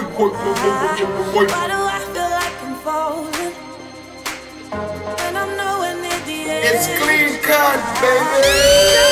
Why do I feel like I'm falling? And I'm nowhere near the end. It's clean cut, baby.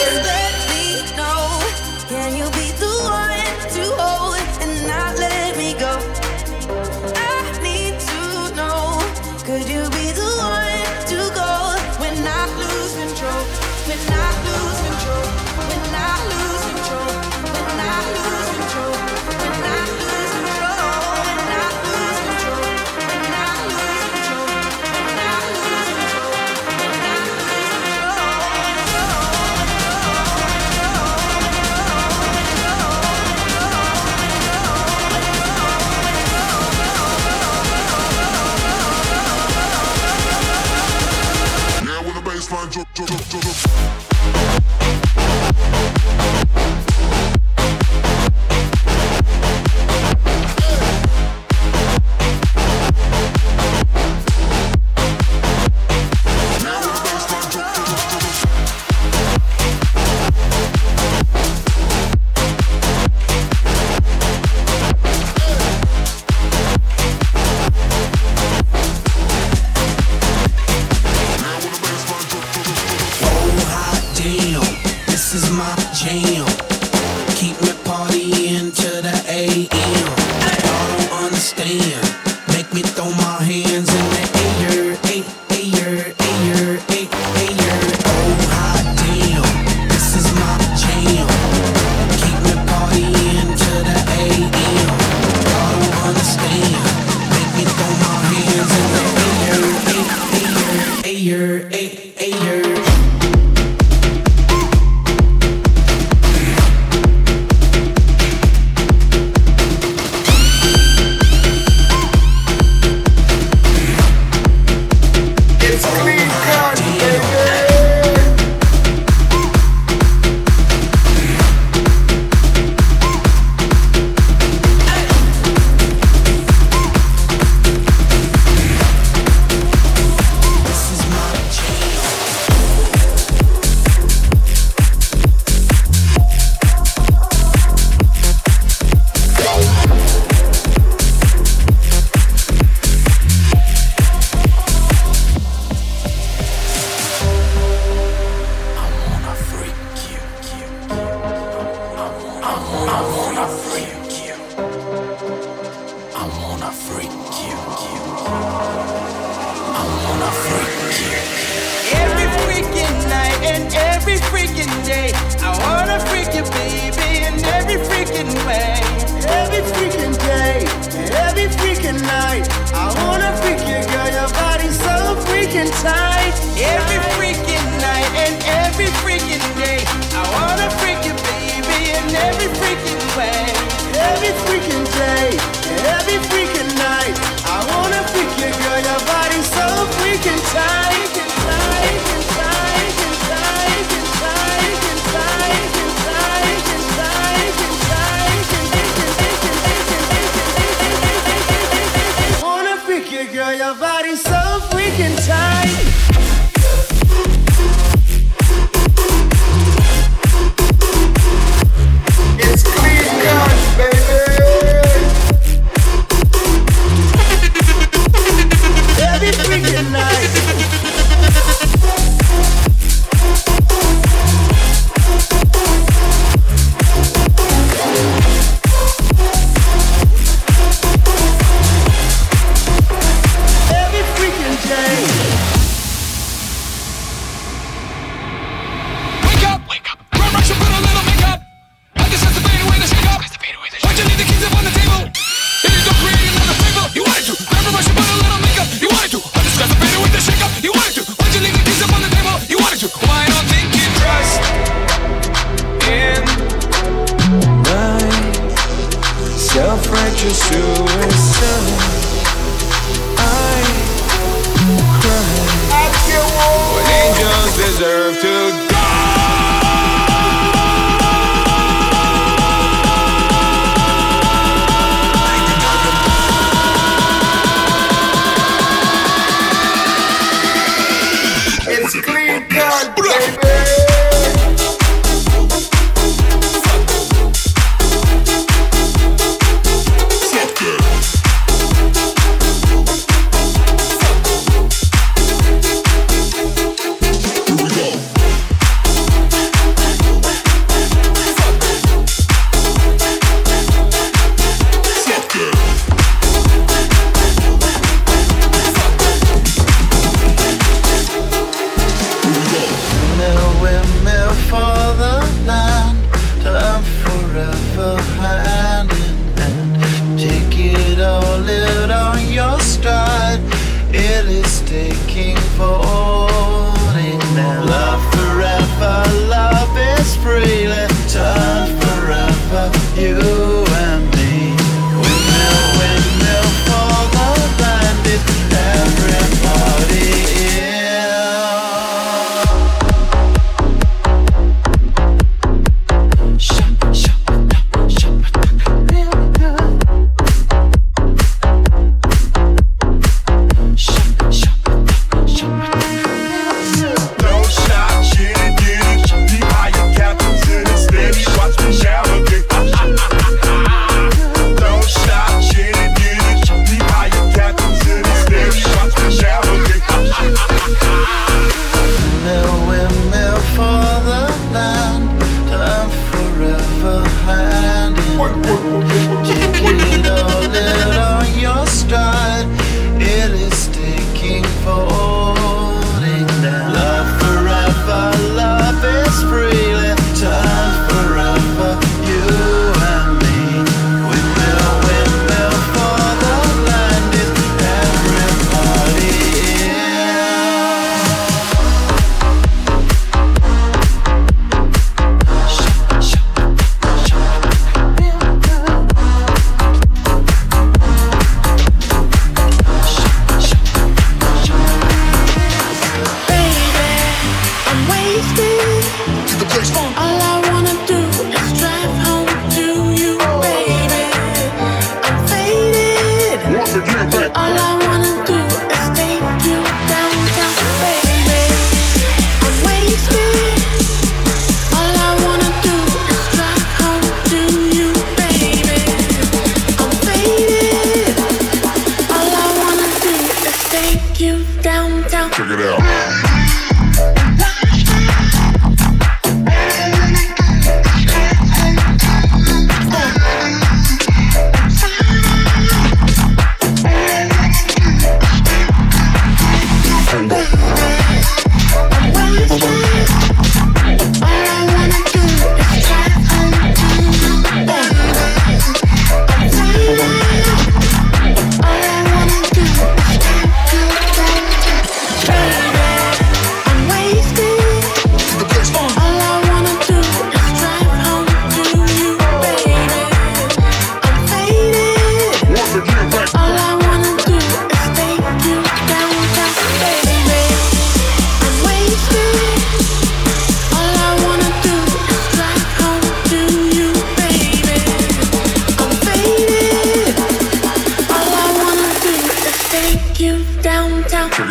Fuck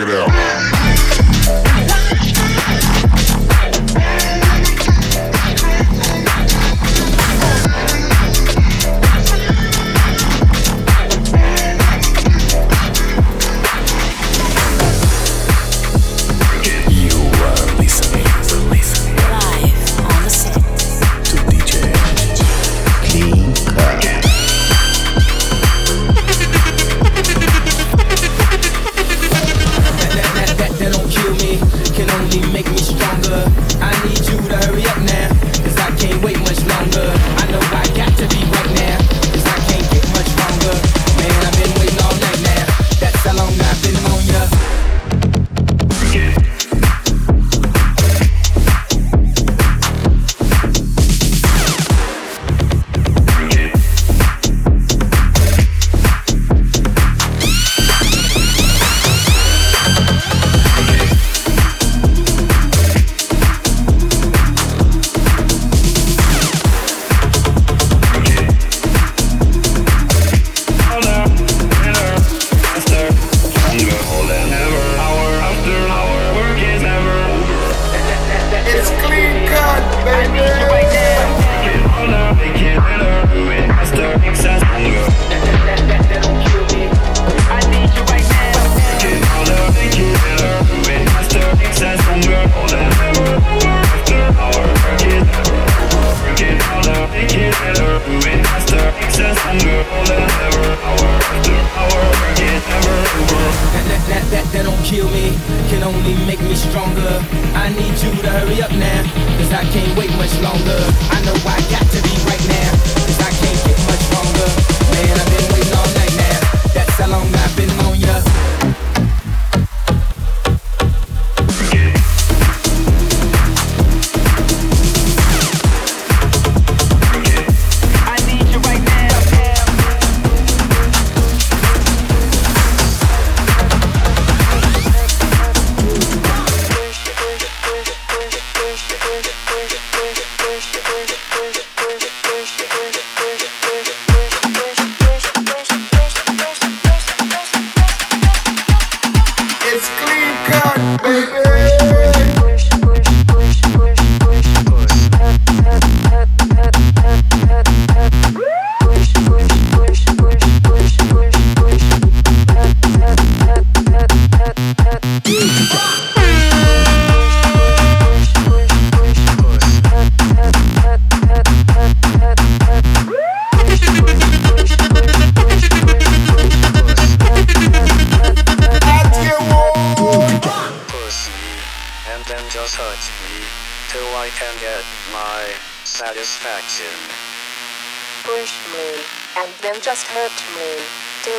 it out.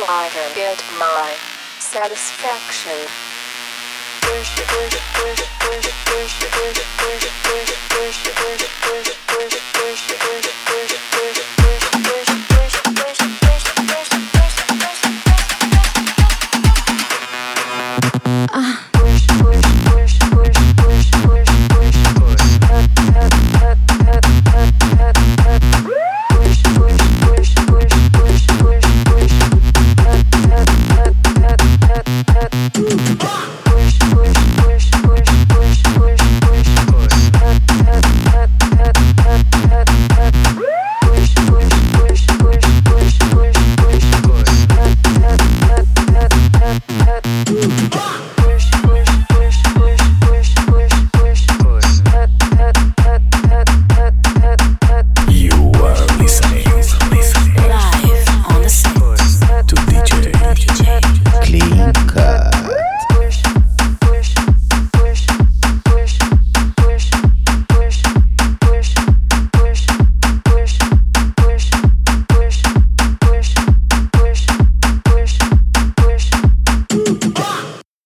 I can get my satisfaction.